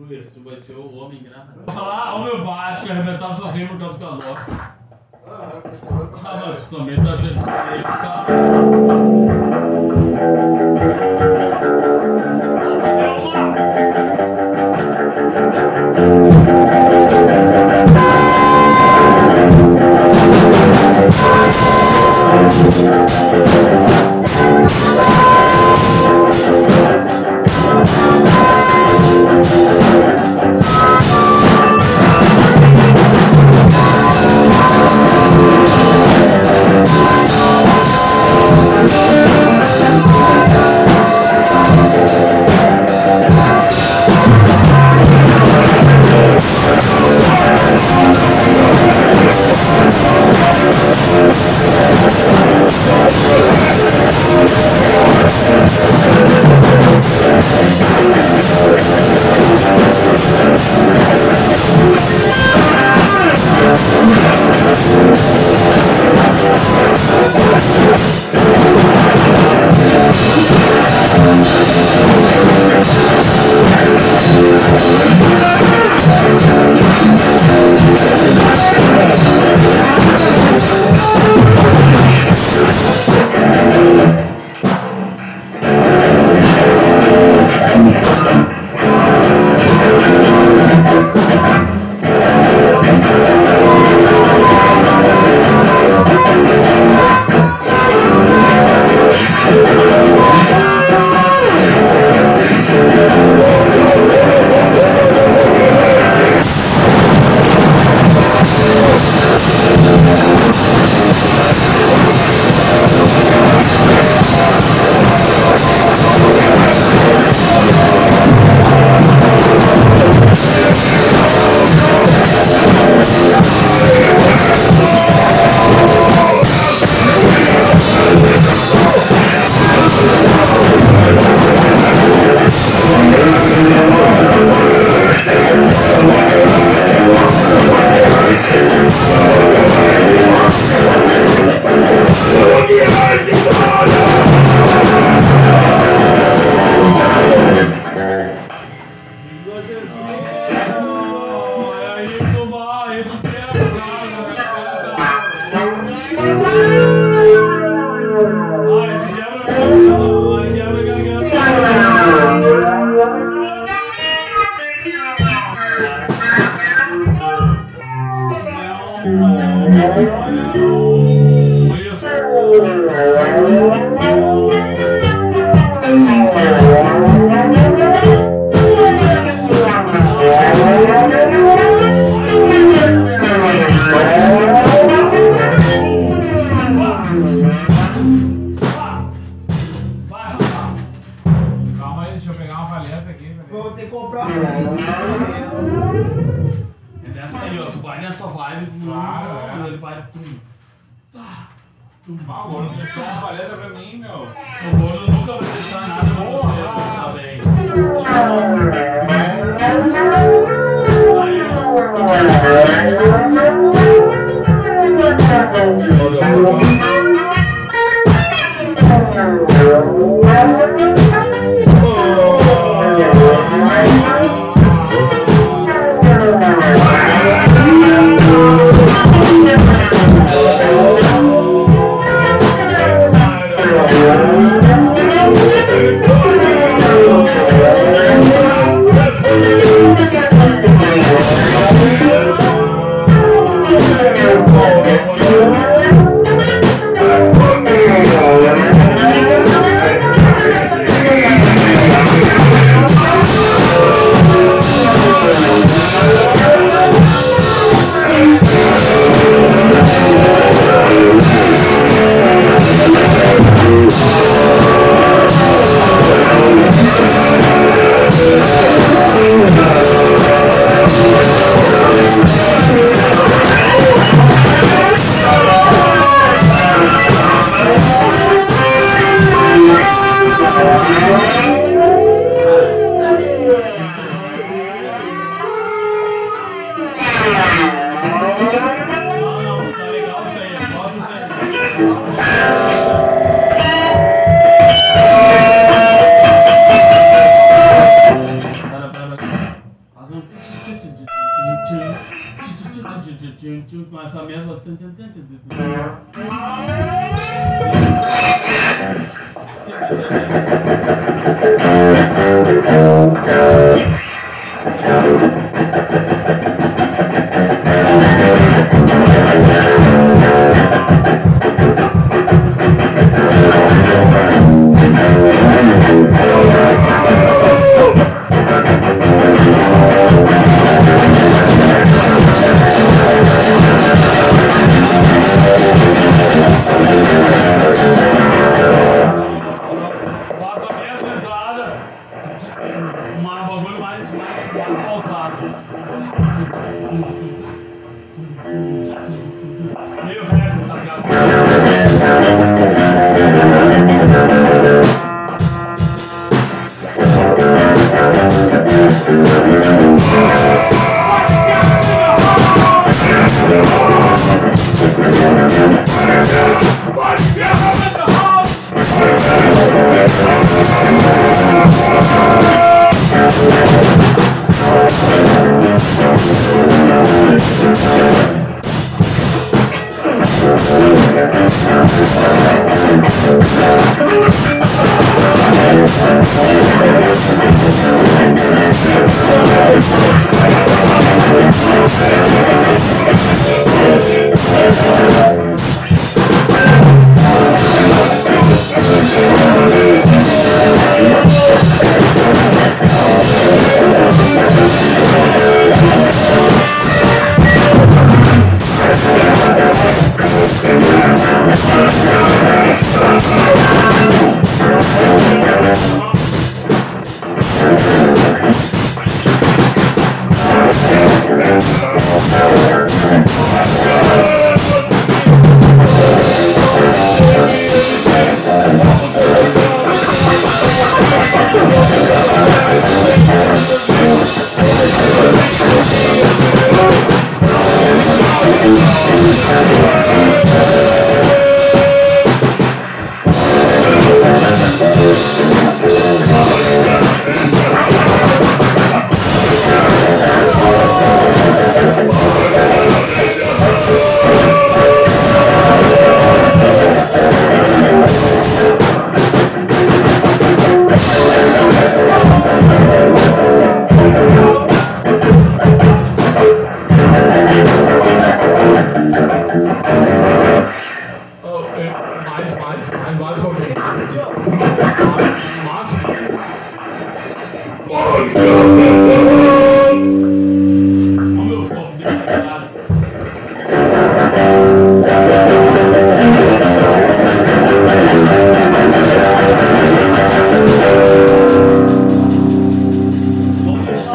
Luiz, tu vai ser o homem grávida. Vou falar homeopático que arrebentava sozinho por causa do calor. Ah, não, isso também tá gente. Tá... Calma é. Ele vai. Tum. Ah, o gordo deixou uma paleta pra mim, meu. O gordo nunca vai deixar nada pra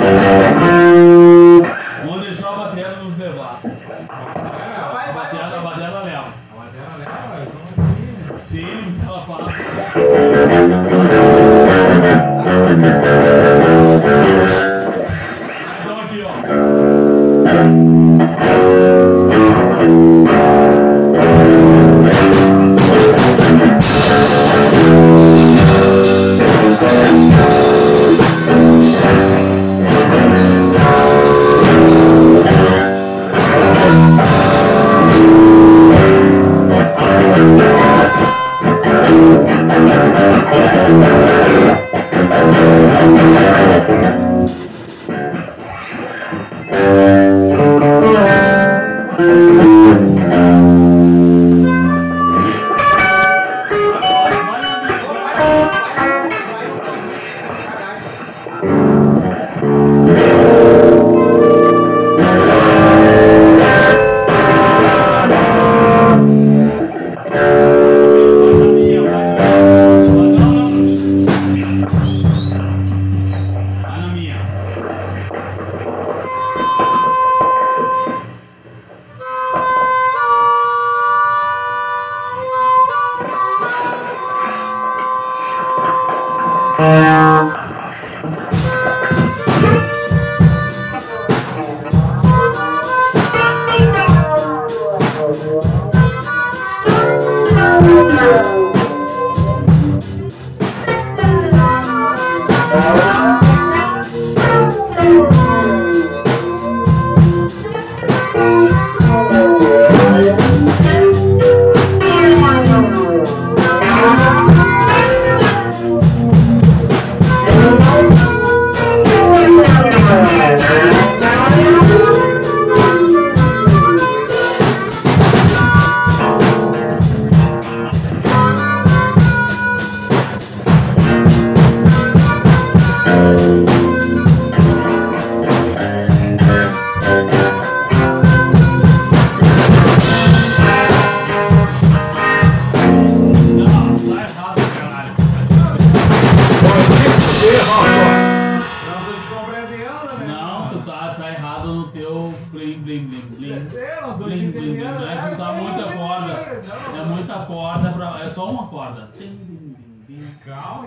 Thank you.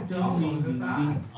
Calma, Tim, então. dim, vamos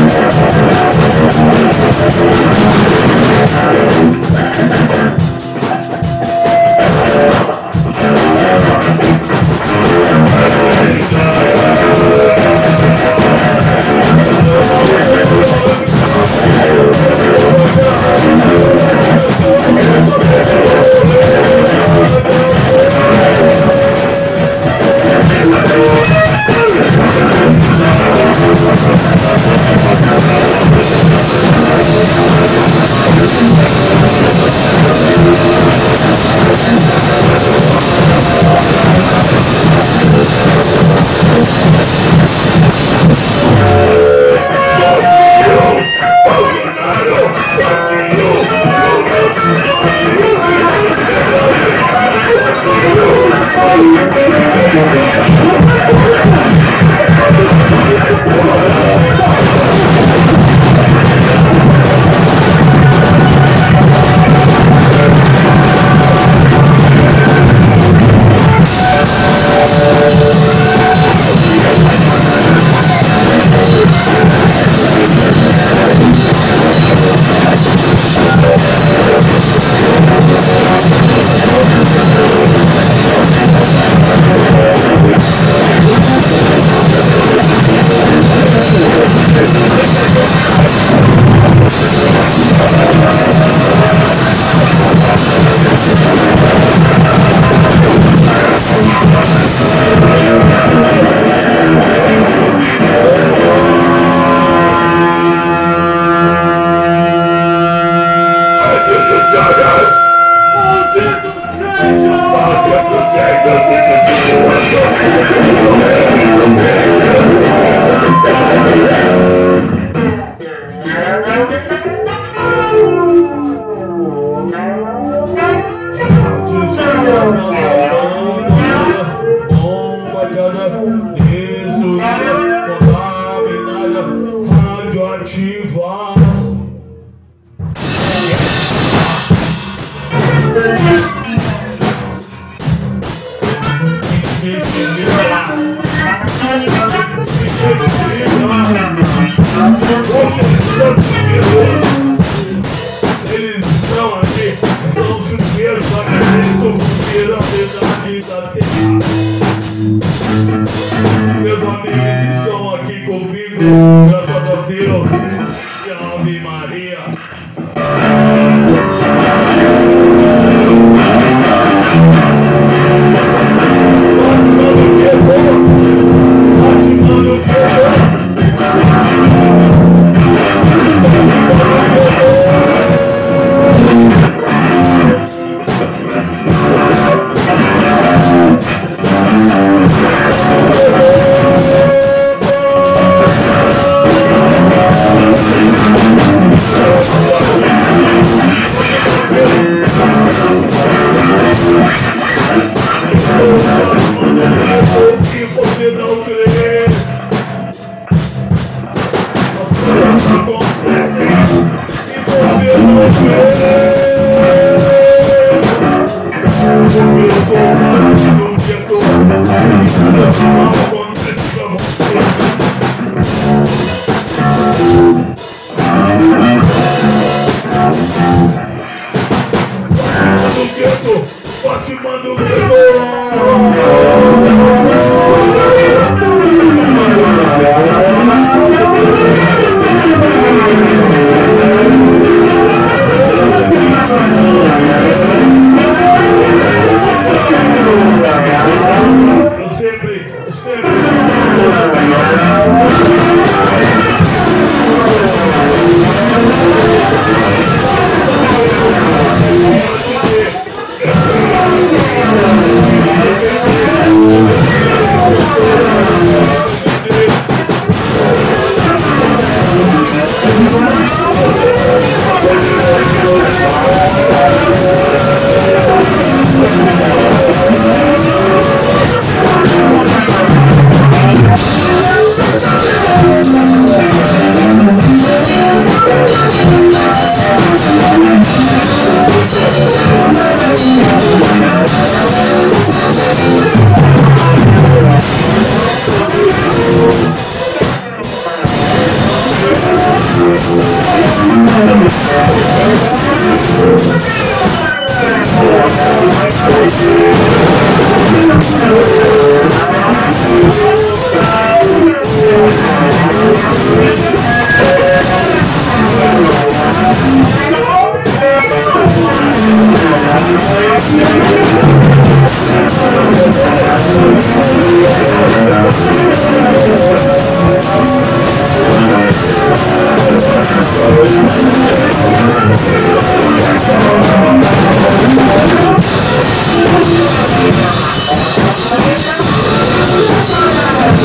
Meus amigos estão aqui comigo, graças a Deus. I'm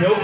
Yok.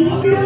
Encaixe. Ele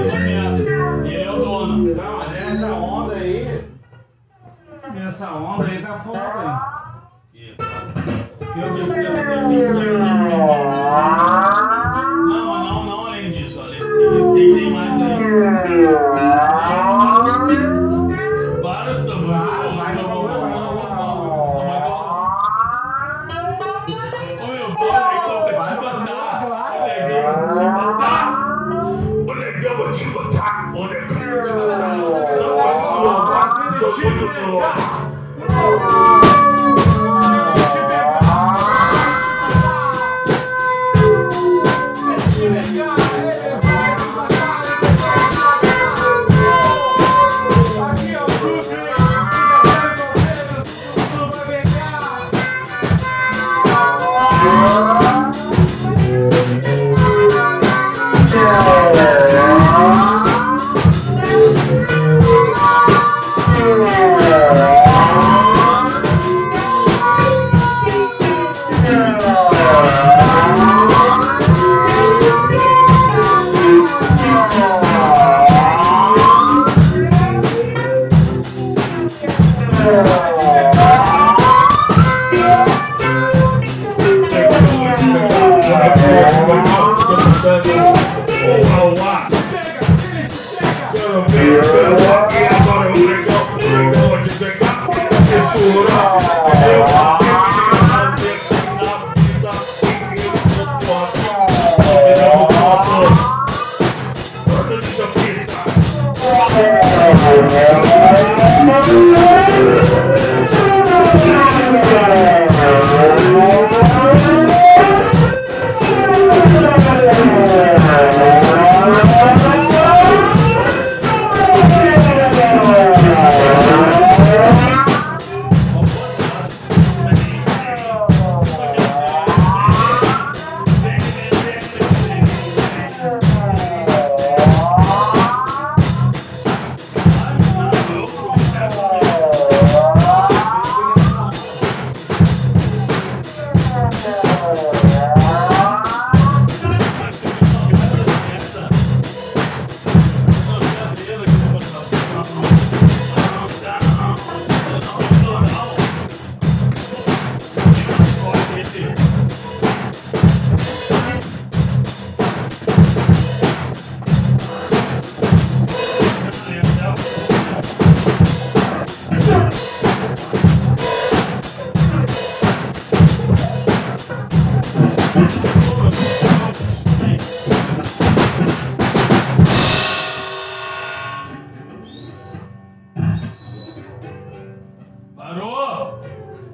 Parou!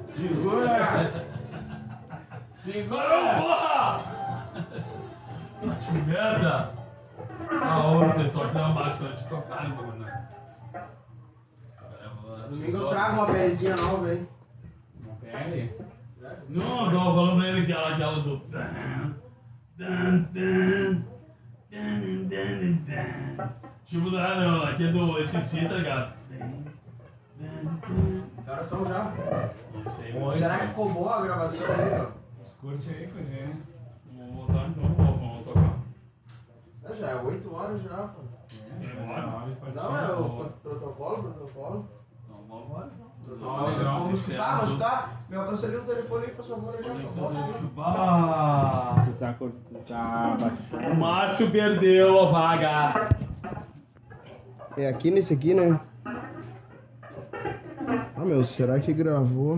Segura! Segura! porra! Que merda! Ah, ontem só tem uma máscara de tocar no bagulho, né? Domingo eu trago uma pezinha nova aí. Uma pele? Não, eu tava falando pra ele que ela, aquela do. Dan, dan, dan, dan, dan, dan. Tipo, ah, não, aqui é do SC, tá ligado? Que horas são já? Não sei, Oi. Será que ficou boa a gravação aí, ó? Curte aí, Fugê. Vamos voltar então, vamos vamos tocar. É, já é 8 horas já, pô. Não, é o protocolo, protocolo. Não, vamos embora. Vamos não, escutar, não. vamos escutar. Me alcançaria o telefone aí, por favor, aí, já. Tu tá, tá o Márcio perdeu a vaga. É aqui nesse aqui, né? Meu, será que gravou?